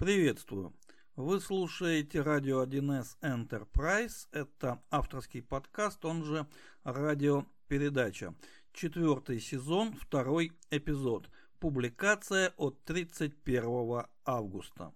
Приветствую. Вы слушаете радио 1С Enterprise. Это авторский подкаст, он же радиопередача. Четвертый сезон, второй эпизод. Публикация от 31 августа.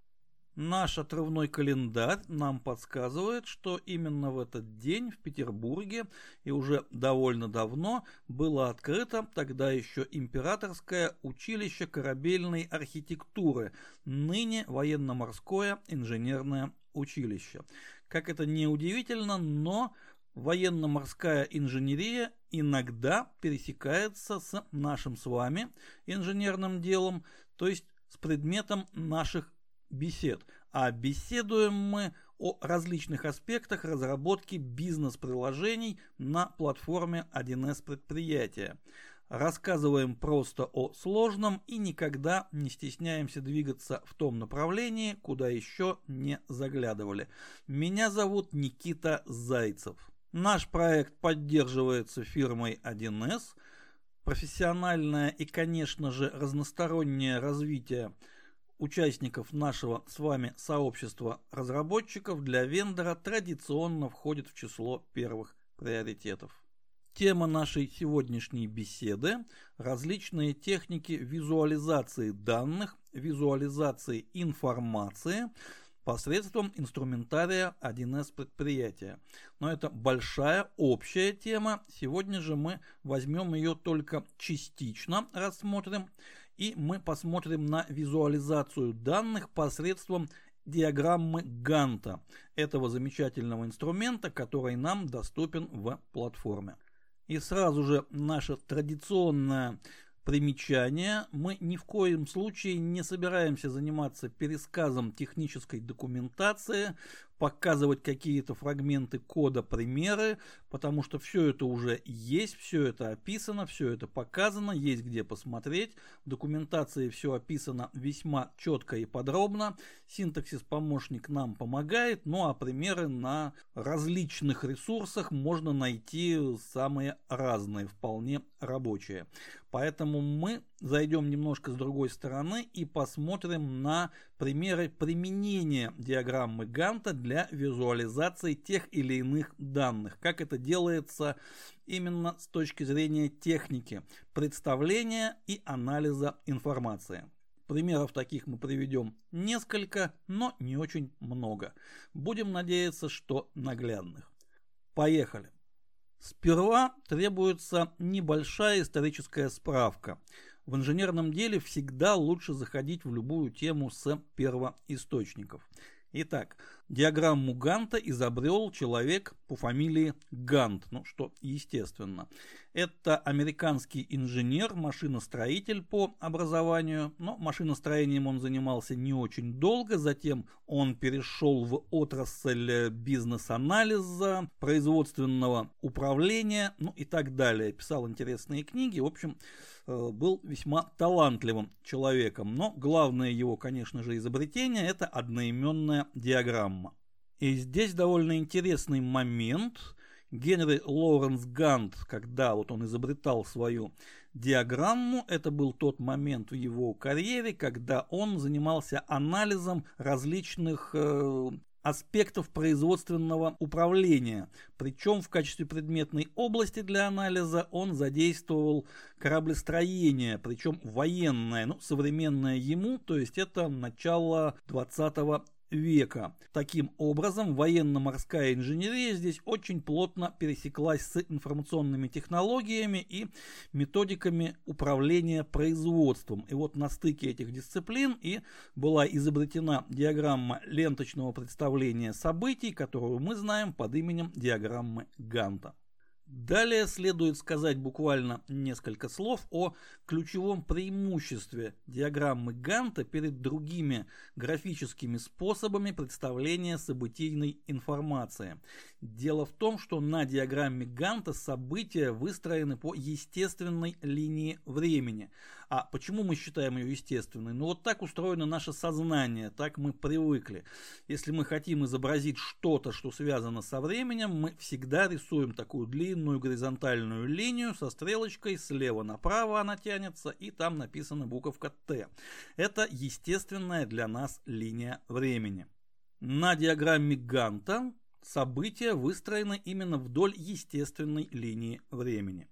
Наш отрывной календарь нам подсказывает, что именно в этот день в Петербурге и уже довольно давно было открыто тогда еще императорское училище корабельной архитектуры, ныне военно-морское инженерное училище. Как это не удивительно, но военно-морская инженерия иногда пересекается с нашим с вами инженерным делом, то есть с предметом наших бесед, а беседуем мы о различных аспектах разработки бизнес-приложений на платформе 1С предприятия. Рассказываем просто о сложном и никогда не стесняемся двигаться в том направлении, куда еще не заглядывали. Меня зовут Никита Зайцев. Наш проект поддерживается фирмой 1С. Профессиональное и, конечно же, разностороннее развитие – участников нашего с вами сообщества разработчиков для вендора традиционно входит в число первых приоритетов. Тема нашей сегодняшней беседы – различные техники визуализации данных, визуализации информации посредством инструментария 1С предприятия. Но это большая общая тема. Сегодня же мы возьмем ее только частично, рассмотрим и мы посмотрим на визуализацию данных посредством диаграммы Ганта, этого замечательного инструмента, который нам доступен в платформе. И сразу же наша традиционная Примечание. Мы ни в коем случае не собираемся заниматься пересказом технической документации, показывать какие-то фрагменты кода, примеры, потому что все это уже есть, все это описано, все это показано, есть где посмотреть. В документации все описано весьма четко и подробно. Синтаксис помощник нам помогает, ну а примеры на различных ресурсах можно найти самые разные, вполне рабочие. Поэтому мы зайдем немножко с другой стороны и посмотрим на примеры применения диаграммы Ганта для визуализации тех или иных данных. Как это делается именно с точки зрения техники представления и анализа информации. Примеров таких мы приведем несколько, но не очень много. Будем надеяться, что наглядных. Поехали. Сперва требуется небольшая историческая справка. В инженерном деле всегда лучше заходить в любую тему с первоисточников. Итак, диаграмму Ганта изобрел человек по фамилии Гант, ну что естественно. Это американский инженер, машиностроитель по образованию, но машиностроением он занимался не очень долго, затем он перешел в отрасль бизнес-анализа, производственного управления, ну и так далее. Писал интересные книги, в общем, был весьма талантливым человеком. Но главное его, конечно же, изобретение – это одноименная диаграмма. И здесь довольно интересный момент – Генри Лоуренс Гант, когда вот он изобретал свою диаграмму, это был тот момент в его карьере, когда он занимался анализом различных э, аспектов производственного управления. Причем в качестве предметной области для анализа он задействовал кораблестроение, причем военное, ну, современное ему, то есть это начало 20 века. Таким образом, военно-морская инженерия здесь очень плотно пересеклась с информационными технологиями и методиками управления производством. И вот на стыке этих дисциплин и была изобретена диаграмма ленточного представления событий, которую мы знаем под именем диаграммы Ганта. Далее следует сказать буквально несколько слов о ключевом преимуществе диаграммы Ганта перед другими графическими способами представления событийной информации. Дело в том, что на диаграмме Ганта события выстроены по естественной линии времени. А почему мы считаем ее естественной? Ну вот так устроено наше сознание, так мы привыкли. Если мы хотим изобразить что-то, что связано со временем, мы всегда рисуем такую длинную длинную горизонтальную линию со стрелочкой слева направо она тянется, и там написана буковка Т. Это естественная для нас линия времени. На диаграмме Ганта события выстроены именно вдоль естественной линии времени.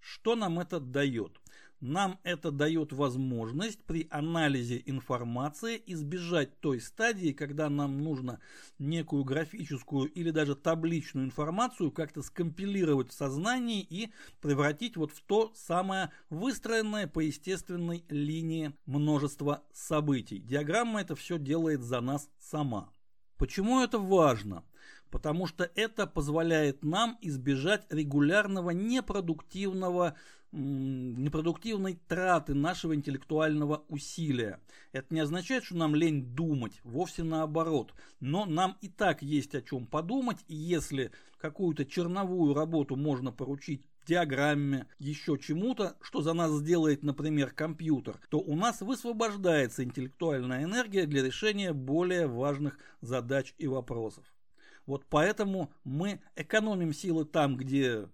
Что нам это дает? Нам это дает возможность при анализе информации избежать той стадии, когда нам нужно некую графическую или даже табличную информацию как-то скомпилировать в сознании и превратить вот в то самое выстроенное по естественной линии множество событий. Диаграмма это все делает за нас сама. Почему это важно? Потому что это позволяет нам избежать регулярного непродуктивного непродуктивной траты нашего интеллектуального усилия. Это не означает, что нам лень думать, вовсе наоборот. Но нам и так есть о чем подумать, и если какую-то черновую работу можно поручить диаграмме, еще чему-то, что за нас сделает, например, компьютер, то у нас высвобождается интеллектуальная энергия для решения более важных задач и вопросов. Вот поэтому мы экономим силы там, где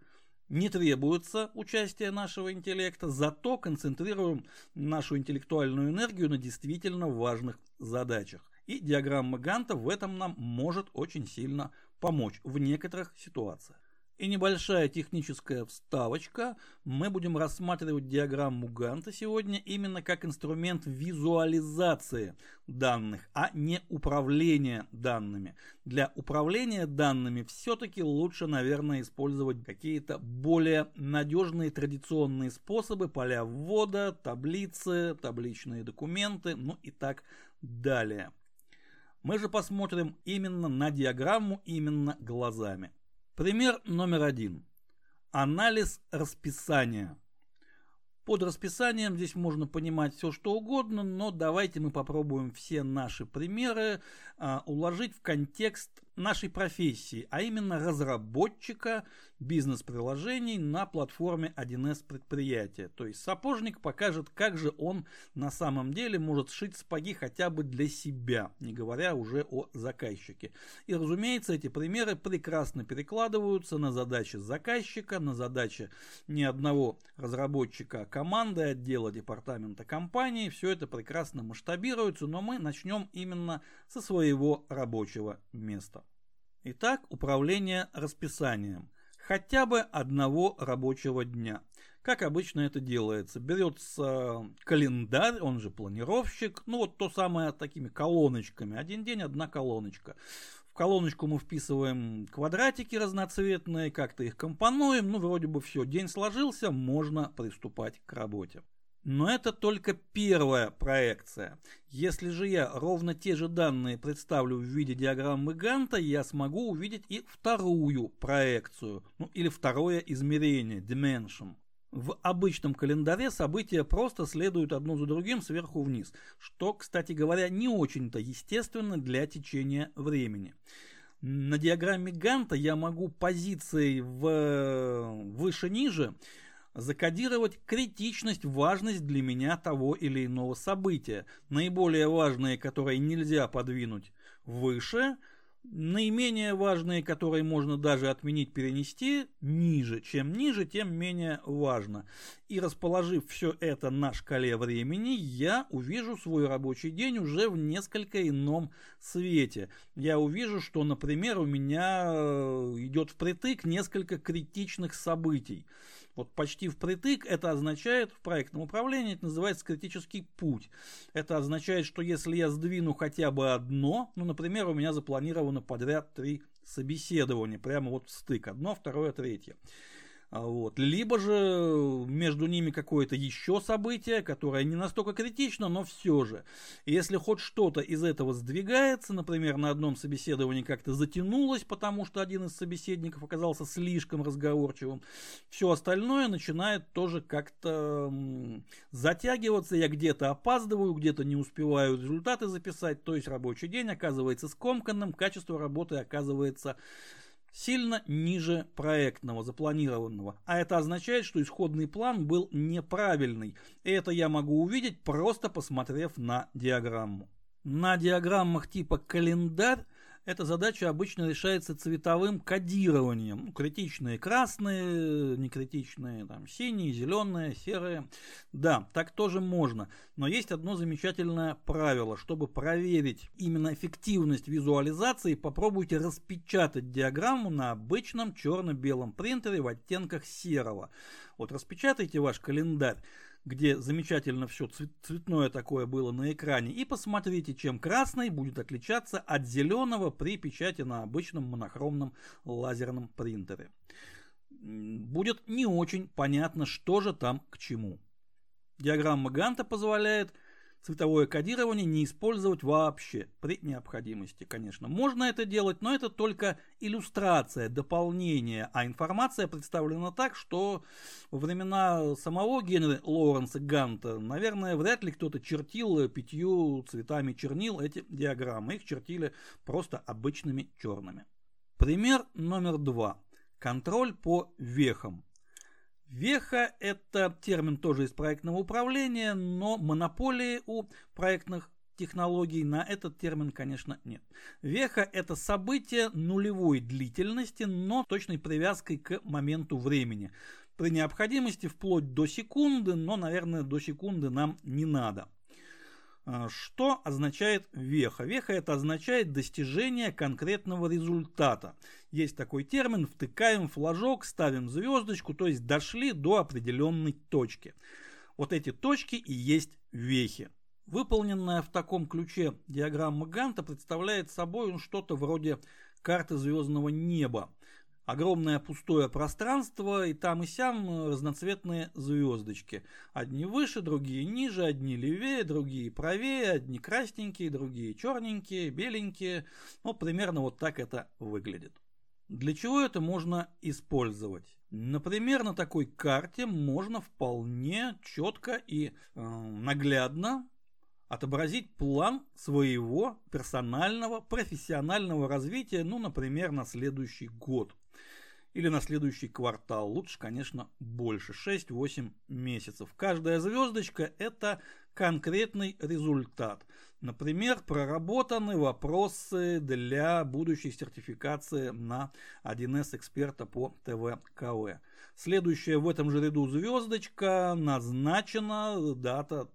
не требуется участие нашего интеллекта, зато концентрируем нашу интеллектуальную энергию на действительно важных задачах. И диаграмма Ганта в этом нам может очень сильно помочь в некоторых ситуациях. И небольшая техническая вставочка. Мы будем рассматривать диаграмму Ганта сегодня именно как инструмент визуализации данных, а не управления данными. Для управления данными все-таки лучше, наверное, использовать какие-то более надежные традиционные способы, поля ввода, таблицы, табличные документы, ну и так далее. Мы же посмотрим именно на диаграмму, именно глазами. Пример номер один. Анализ расписания. Под расписанием здесь можно понимать все что угодно, но давайте мы попробуем все наши примеры а, уложить в контекст нашей профессии, а именно разработчика бизнес-приложений на платформе 1С предприятия. То есть сапожник покажет, как же он на самом деле может сшить сапоги хотя бы для себя, не говоря уже о заказчике. И разумеется, эти примеры прекрасно перекладываются на задачи заказчика, на задачи не одного разработчика, а команды, отдела, департамента компании. Все это прекрасно масштабируется, но мы начнем именно со своего рабочего места. Итак, управление расписанием. Хотя бы одного рабочего дня. Как обычно это делается? Берется календарь, он же планировщик, ну вот то самое такими колоночками. Один день, одна колоночка. В колоночку мы вписываем квадратики разноцветные, как-то их компонуем, ну вроде бы все, день сложился, можно приступать к работе. Но это только первая проекция. Если же я ровно те же данные представлю в виде диаграммы Ганта, я смогу увидеть и вторую проекцию, ну или второе измерение, dimension. В обычном календаре события просто следуют одно за другим сверху вниз, что, кстати говоря, не очень-то естественно для течения времени. На диаграмме Ганта я могу позиции в выше-ниже закодировать критичность, важность для меня того или иного события. Наиболее важные, которые нельзя подвинуть выше, наименее важные, которые можно даже отменить, перенести ниже. Чем ниже, тем менее важно. И расположив все это на шкале времени, я увижу свой рабочий день уже в несколько ином свете. Я увижу, что, например, у меня э, идет впритык несколько критичных событий вот почти впритык, это означает в проектном управлении, это называется критический путь. Это означает, что если я сдвину хотя бы одно, ну, например, у меня запланировано подряд три собеседования, прямо вот в стык, одно, второе, третье. А, вот. Либо же между ними какое-то еще событие, которое не настолько критично, но все же. Если хоть что-то из этого сдвигается, например, на одном собеседовании как-то затянулось, потому что один из собеседников оказался слишком разговорчивым, все остальное начинает тоже как-то затягиваться. Я где-то опаздываю, где-то не успеваю результаты записать, то есть рабочий день оказывается скомканным, качество работы оказывается сильно ниже проектного, запланированного. А это означает, что исходный план был неправильный. И это я могу увидеть, просто посмотрев на диаграмму. На диаграммах типа календарь Эта задача обычно решается цветовым кодированием. Критичные красные, некритичные там, синие, зеленые, серые. Да, так тоже можно. Но есть одно замечательное правило. Чтобы проверить именно эффективность визуализации, попробуйте распечатать диаграмму на обычном черно-белом принтере в оттенках серого. Вот распечатайте ваш календарь где замечательно все цветное такое было на экране, и посмотрите, чем красный будет отличаться от зеленого при печати на обычном монохромном лазерном принтере. Будет не очень понятно, что же там к чему. Диаграмма Ганта позволяет цветовое кодирование не использовать вообще при необходимости, конечно. Можно это делать, но это только иллюстрация, дополнение, а информация представлена так, что во времена самого Генри Лоуренса Ганта, наверное, вряд ли кто-то чертил пятью цветами чернил эти диаграммы. Их чертили просто обычными черными. Пример номер два. Контроль по вехам. Веха – это термин тоже из проектного управления, но монополии у проектных технологий на этот термин, конечно, нет. Веха – это событие нулевой длительности, но точной привязкой к моменту времени. При необходимости вплоть до секунды, но, наверное, до секунды нам не надо. А, что означает веха? Веха это означает достижение конкретного результата. Есть такой термин, втыкаем флажок, ставим звездочку, то есть дошли до определенной точки. Вот эти точки и есть вехи. Выполненная в таком ключе диаграмма Ганта представляет собой что-то вроде карты звездного неба огромное пустое пространство, и там и сям разноцветные звездочки. Одни выше, другие ниже, одни левее, другие правее, одни красненькие, другие черненькие, беленькие. Ну, примерно вот так это выглядит. Для чего это можно использовать? Например, на такой карте можно вполне четко и э, наглядно отобразить план своего персонального, профессионального развития, ну, например, на следующий год или на следующий квартал. Лучше, конечно, больше. 6-8 месяцев. Каждая звездочка – это конкретный результат. Например, проработаны вопросы для будущей сертификации на 1С эксперта по ТВ-КВ. Следующая в этом же ряду звездочка назначена дата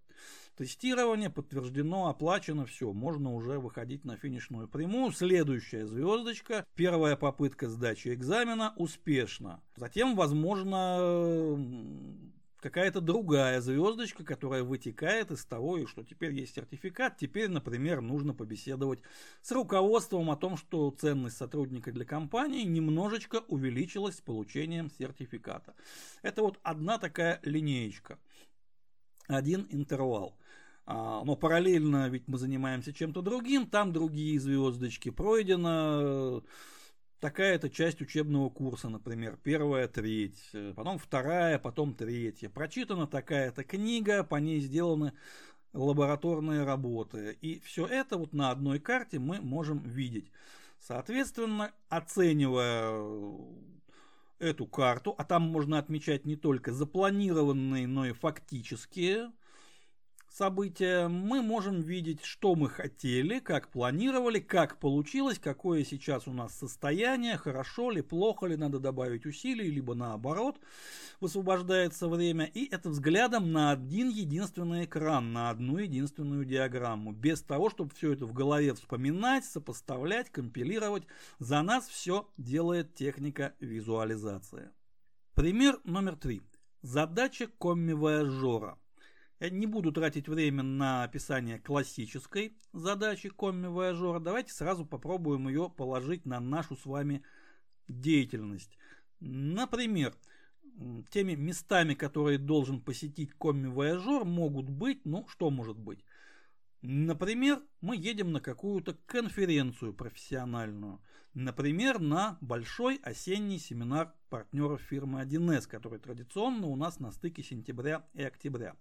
Тестирование подтверждено, оплачено, все, можно уже выходить на финишную прямую. Следующая звездочка, первая попытка сдачи экзамена успешна. Затем, возможно, какая-то другая звездочка, которая вытекает из того, что теперь есть сертификат. Теперь, например, нужно побеседовать с руководством о том, что ценность сотрудника для компании немножечко увеличилась с получением сертификата. Это вот одна такая линеечка, один интервал. А, но параллельно ведь мы занимаемся чем-то другим, там другие звездочки. Пройдена такая-то часть учебного курса, например, первая треть, потом вторая, потом третья. Прочитана такая-то книга, по ней сделаны лабораторные работы. И все это вот на одной карте мы можем видеть. Соответственно, оценивая эту карту, а там можно отмечать не только запланированные, но и фактические события, мы можем видеть, что мы хотели, как планировали, как получилось, какое сейчас у нас состояние, хорошо ли, плохо ли, надо добавить усилий, либо наоборот, высвобождается время. И это взглядом на один единственный экран, на одну единственную диаграмму, без того, чтобы все это в голове вспоминать, сопоставлять, компилировать. За нас все делает техника визуализации. Пример номер три. Задача комми-вояжера – не буду тратить время на описание классической задачи комми-вояжера. Давайте сразу попробуем ее положить на нашу с вами деятельность. Например, теми местами, которые должен посетить комми-вояжер, могут быть, ну, что может быть? Например, мы едем на какую-то конференцию профессиональную. Например, на большой осенний семинар партнеров фирмы 1С, который традиционно у нас на стыке сентября и октября.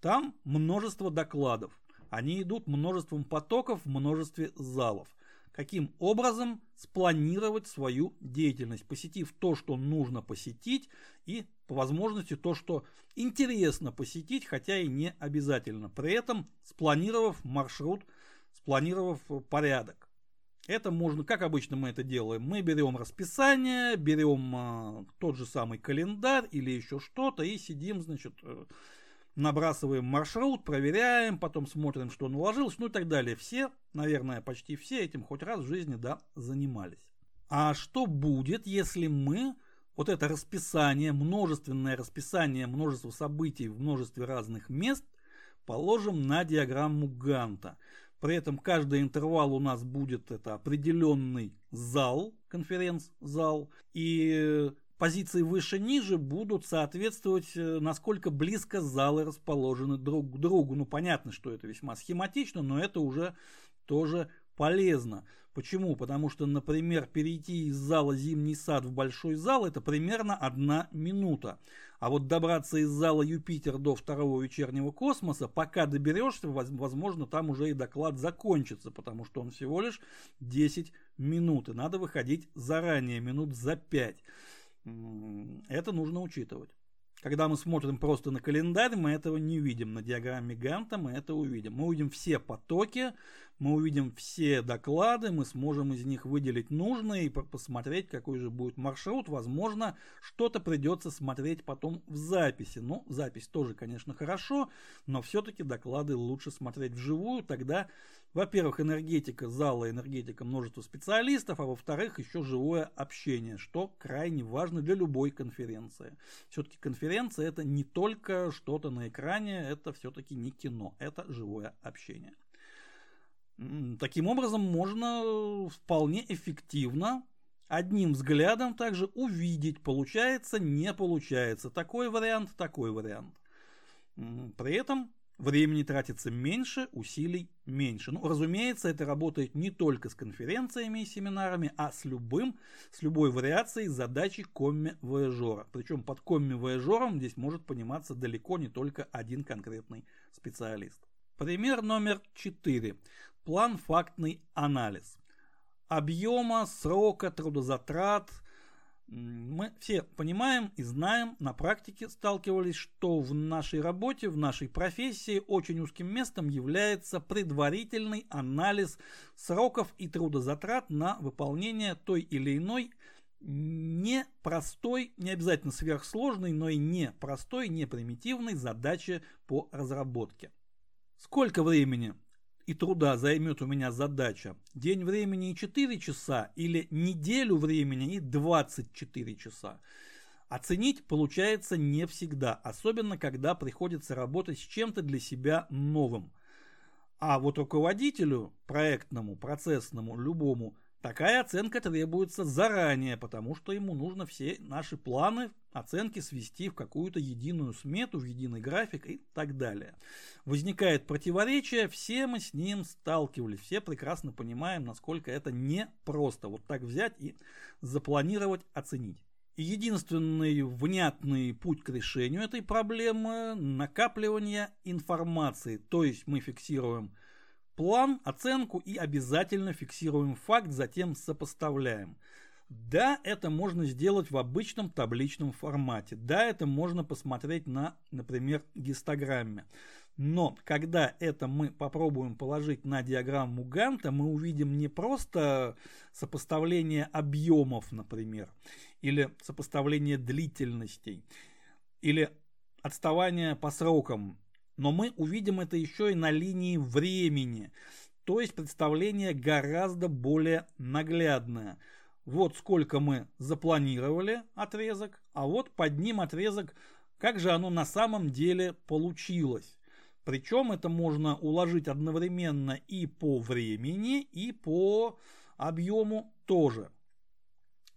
Там множество докладов. Они идут множеством потоков в множестве залов. Каким образом спланировать свою деятельность, посетив то, что нужно посетить, и по возможности то, что интересно посетить, хотя и не обязательно. При этом спланировав маршрут, спланировав порядок. Это можно, как обычно мы это делаем, мы берем расписание, берем а, тот же самый календарь или еще что-то и сидим, значит, э, набрасываем маршрут, проверяем, потом смотрим, что он уложился, ну и так далее. Все, наверное, почти все этим хоть раз в жизни, да, занимались. А что будет, если мы вот это расписание, множественное расписание, множество событий в множестве разных мест положим на диаграмму Ганта? При этом каждый интервал у нас будет это определенный зал, конференц-зал, и позиции выше-ниже будут соответствовать, э, насколько близко залы расположены друг к другу. Ну, понятно, что это весьма схематично, но это уже тоже полезно. Почему? Потому что, например, перейти из зала «Зимний сад» в большой зал – это примерно одна минута. А вот добраться из зала Юпитер до второго вечернего космоса, пока доберешься, возможно, там уже и доклад закончится, потому что он всего лишь 10 минут, и надо выходить заранее, минут за 5. Это нужно учитывать. Когда мы смотрим просто на календарь, мы этого не видим. На диаграмме Ганта мы это увидим. Мы увидим все потоки, мы увидим все доклады, мы сможем из них выделить нужные и посмотреть, какой же будет маршрут. Возможно, что-то придется смотреть потом в записи. Ну, запись тоже, конечно, хорошо, но все-таки доклады лучше смотреть вживую. Тогда, во-первых, энергетика зала, энергетика множества специалистов, а во-вторых, еще живое общение, что крайне важно для любой конференции. Все-таки конференция это не только что-то на экране, это все-таки не кино, это живое общение. Таким образом, можно вполне эффективно одним взглядом также увидеть, получается, не получается. Такой вариант, такой вариант. При этом времени тратится меньше, усилий меньше. Ну, разумеется, это работает не только с конференциями и семинарами, а с любым, с любой вариацией задачи комми-вояжера. Причем под комми-вояжером здесь может пониматься далеко не только один конкретный специалист. Пример номер 4 план-фактный анализ. Объема, срока, трудозатрат. Мы все понимаем и знаем, на практике сталкивались, что в нашей работе, в нашей профессии очень узким местом является предварительный анализ сроков и трудозатрат на выполнение той или иной непростой, не обязательно сверхсложной, но и непростой, не примитивной задачи по разработке. Сколько времени и труда займет у меня задача день времени и 4 часа или неделю времени и 24 часа. Оценить получается не всегда, особенно когда приходится работать с чем-то для себя новым. А вот руководителю, проектному, процессному, любому – Такая оценка требуется заранее, потому что ему нужно все наши планы, оценки свести в какую-то единую смету, в единый график и так далее. Возникает противоречие, все мы с ним сталкивались, все прекрасно понимаем, насколько это непросто вот так взять и запланировать, оценить. Единственный внятный путь к решению этой проблемы – накапливание информации, то есть мы фиксируем – план, оценку и обязательно фиксируем факт, затем сопоставляем. Да, это можно сделать в обычном табличном формате. Да, это можно посмотреть на, например, гистограмме. Но когда это мы попробуем положить на диаграмму Ганта, мы увидим не просто сопоставление объемов, например, или сопоставление длительностей, или отставание по срокам но мы увидим это еще и на линии времени. То есть представление гораздо более наглядное. Вот сколько мы запланировали отрезок, а вот под ним отрезок, как же оно на самом деле получилось. Причем это можно уложить одновременно и по времени, и по объему тоже.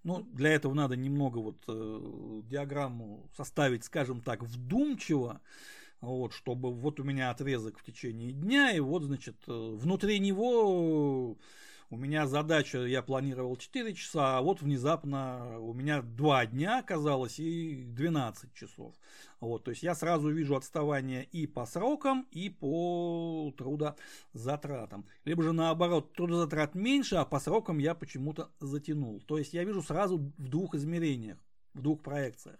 Ну, для этого надо немного вот э, диаграмму составить, скажем так, вдумчиво вот, чтобы вот у меня отрезок в течение дня, и вот, значит, э, внутри него у меня задача, я планировал 4 часа, а вот внезапно у меня 2 дня оказалось и 12 часов. Вот, то есть я сразу вижу отставание и по срокам, и по трудозатратам. Либо же наоборот, трудозатрат меньше, а по срокам я почему-то затянул. То есть я вижу сразу в двух измерениях, в двух проекциях.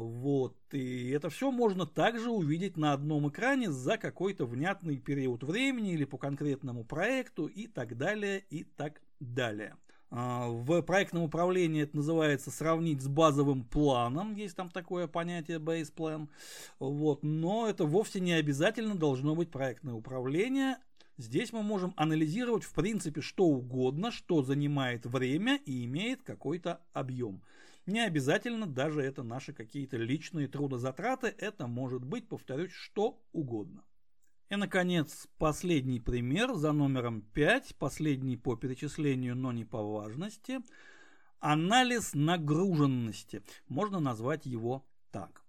Вот, и это все можно также увидеть на одном экране за какой-то внятный период времени или по конкретному проекту и так далее и так далее. А, в проектном управлении это называется сравнить с базовым планом, есть там такое понятие base plan, вот, но это вовсе не обязательно должно быть проектное управление. Здесь мы можем анализировать в принципе что угодно, что занимает время и имеет какой-то объем. Не обязательно даже это наши какие-то личные трудозатраты, это может быть, повторюсь, что угодно. И, наконец, последний пример за номером 5, последний по перечислению, но не по важности. Анализ нагруженности. Можно назвать его так.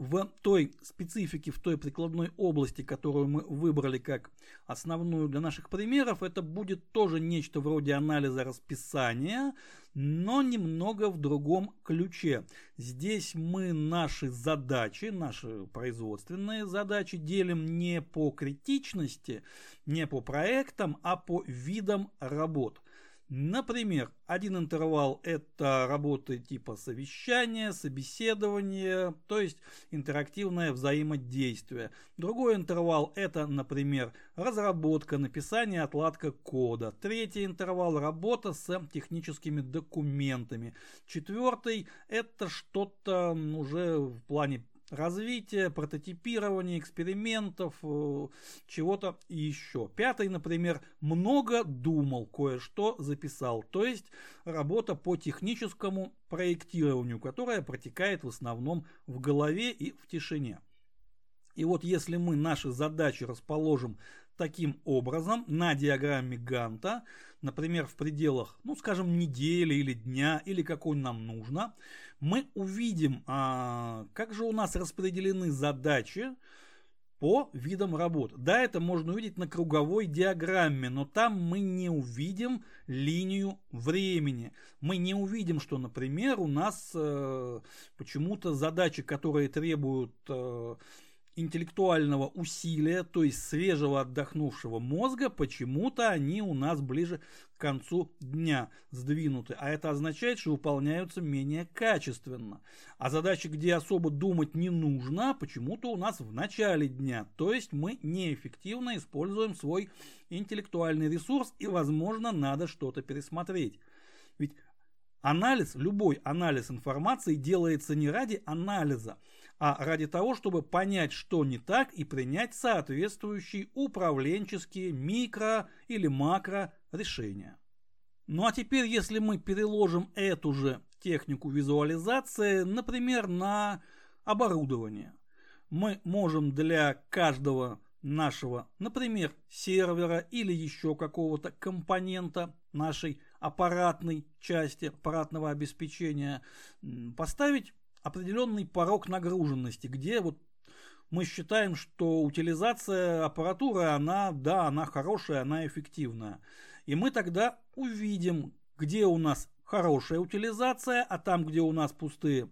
В той специфике, в той прикладной области, которую мы выбрали как основную для наших примеров, это будет тоже нечто вроде анализа расписания, но немного в другом ключе. Здесь мы наши задачи, наши производственные задачи делим не по критичности, не по проектам, а по видам работ – Например, один интервал – это работы типа совещания, собеседования, то есть интерактивное взаимодействие. Другой интервал – это, например, разработка, написание, отладка кода. Третий интервал – работа с техническими документами. Четвертый – это что-то уже в плане развития, прототипирования, экспериментов, э, чего-то еще. Пятый, например, много думал, кое-что записал. То есть работа по техническому проектированию, которая протекает в основном в голове и в тишине. И вот если мы наши задачи расположим таким образом на диаграмме Ганта, например, в пределах, ну, скажем, недели или дня, или какой нам нужно, мы увидим, а, как же у нас распределены задачи по видам работ. Да, это можно увидеть на круговой диаграмме, но там мы не увидим линию времени. Мы не увидим, что, например, у нас э, почему-то задачи, которые требуют э, интеллектуального усилия, то есть свежего отдохнувшего мозга, почему-то они у нас ближе к концу дня сдвинуты. А это означает, что выполняются менее качественно. А задачи, где особо думать не нужно, почему-то у нас в начале дня. То есть мы неэффективно используем свой интеллектуальный ресурс и, возможно, надо что-то пересмотреть. Ведь анализ, любой анализ информации делается не ради анализа, а ради того, чтобы понять, что не так и принять соответствующие управленческие микро или макро решения. Ну а теперь, если мы переложим эту же технику визуализации, например, на оборудование, мы можем для каждого нашего, например, сервера или еще какого-то компонента нашей аппаратной части аппаратного обеспечения поставить определенный порог нагруженности, где вот мы считаем, что утилизация аппаратуры, она, да, она хорошая, она эффективная. И мы тогда увидим, где у нас хорошая утилизация, а там, где у нас пустые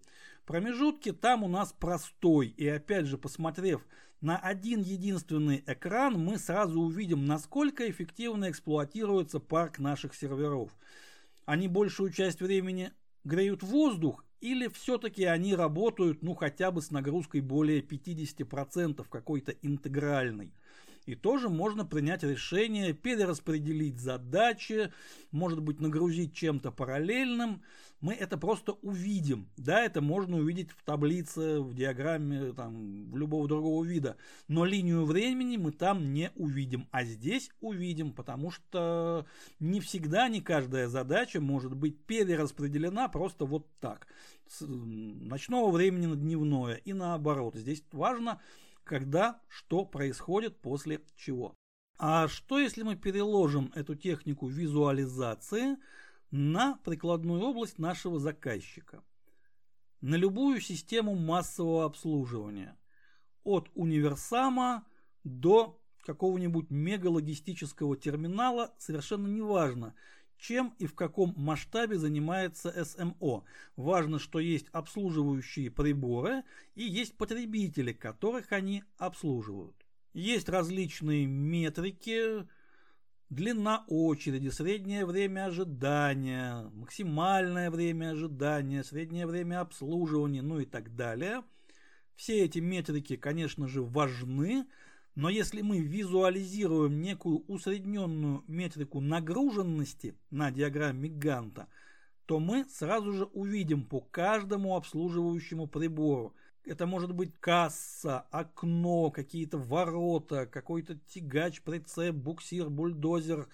промежутки, там у нас простой. И опять же, посмотрев на один единственный экран, мы сразу увидим, насколько эффективно эксплуатируется парк наших серверов. Они большую часть времени греют воздух или все-таки они работают, ну, хотя бы с нагрузкой более 50% какой-то интегральной. И тоже можно принять решение перераспределить задачи, может быть, нагрузить чем-то параллельным. Мы это просто увидим. Да, это можно увидеть в таблице, в диаграмме, там, в любого другого вида. Но линию времени мы там не увидим. А здесь увидим, потому что не всегда, не каждая задача может быть перераспределена просто вот так. С ночного времени на дневное и наоборот. Здесь важно когда, что происходит после чего. А что если мы переложим эту технику визуализации на прикладную область нашего заказчика? На любую систему массового обслуживания. От универсама до какого-нибудь мегалогистического терминала, совершенно неважно, чем и в каком масштабе занимается СМО. Важно, что есть обслуживающие приборы и есть потребители, которых они обслуживают. Есть различные метрики, длина очереди, среднее время ожидания, максимальное время ожидания, среднее время обслуживания, ну и так далее. Все эти метрики, конечно же, важны, Но если мы визуализируем некую усредненную метрику нагруженности на диаграмме Ганта, то мы сразу же увидим по каждому обслуживающему прибору. Это может быть касса, окно, какие-то ворота, какой-то тягач, прицеп, буксир, бульдозер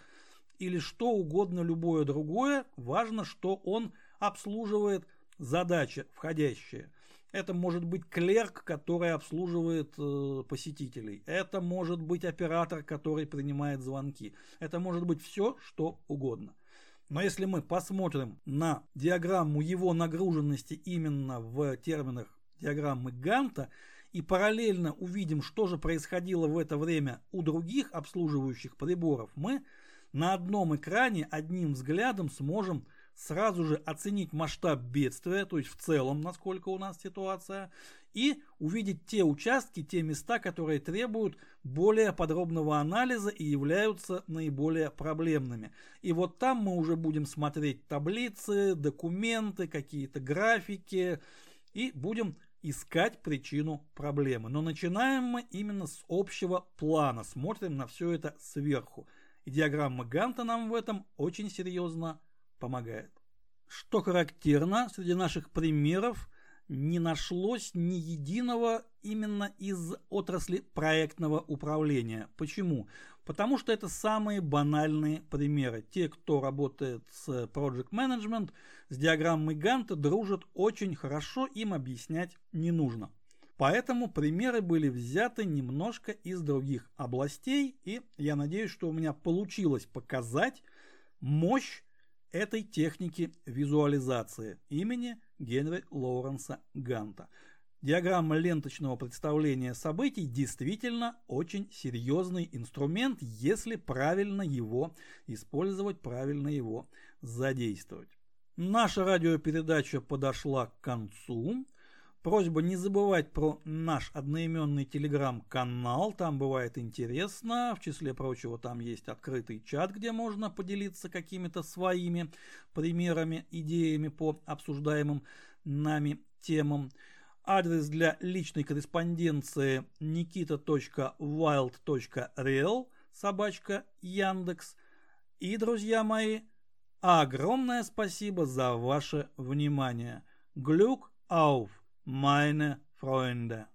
или что угодно любое другое. Важно, что он обслуживает задача входящая. Это может быть клерк, который обслуживает э, посетителей. Это может быть оператор, который принимает звонки. Это может быть все, что угодно. Но если мы посмотрим на диаграмму его нагруженности именно в терминах диаграммы Ганта и параллельно увидим, что же происходило в это время у других обслуживающих приборов, мы на одном экране одним взглядом сможем сразу же оценить масштаб бедствия, то есть в целом, насколько у нас ситуация, и увидеть те участки, те места, которые требуют более подробного анализа и являются наиболее проблемными. И вот там мы уже будем смотреть таблицы, документы, какие-то графики и будем искать причину проблемы. Но начинаем мы именно с общего плана, смотрим на все это сверху. И диаграмма Ганта нам в этом очень серьезно помогает. Что характерно, среди наших примеров не нашлось ни единого именно из отрасли проектного управления. Почему? Потому что это самые банальные примеры. Те, кто работает с Project Management, с диаграммой Ганта, дружат очень хорошо, им объяснять не нужно. Поэтому примеры были взяты немножко из других областей, и я надеюсь, что у меня получилось показать мощь этой техники визуализации имени Генри Лоуренса Ганта. Диаграмма ленточного представления событий действительно очень серьезный инструмент, если правильно его использовать, правильно его задействовать. Наша радиопередача подошла к концу. Просьба не забывать про наш одноименный телеграм-канал, там бывает интересно, в числе прочего там есть открытый чат, где можно поделиться какими-то своими примерами, идеями по обсуждаемым нами темам. Адрес для личной корреспонденции nikita.wild.real собачка Яндекс. И, друзья мои, огромное спасибо за ваше внимание. Глюк ауф! Meine Freunde.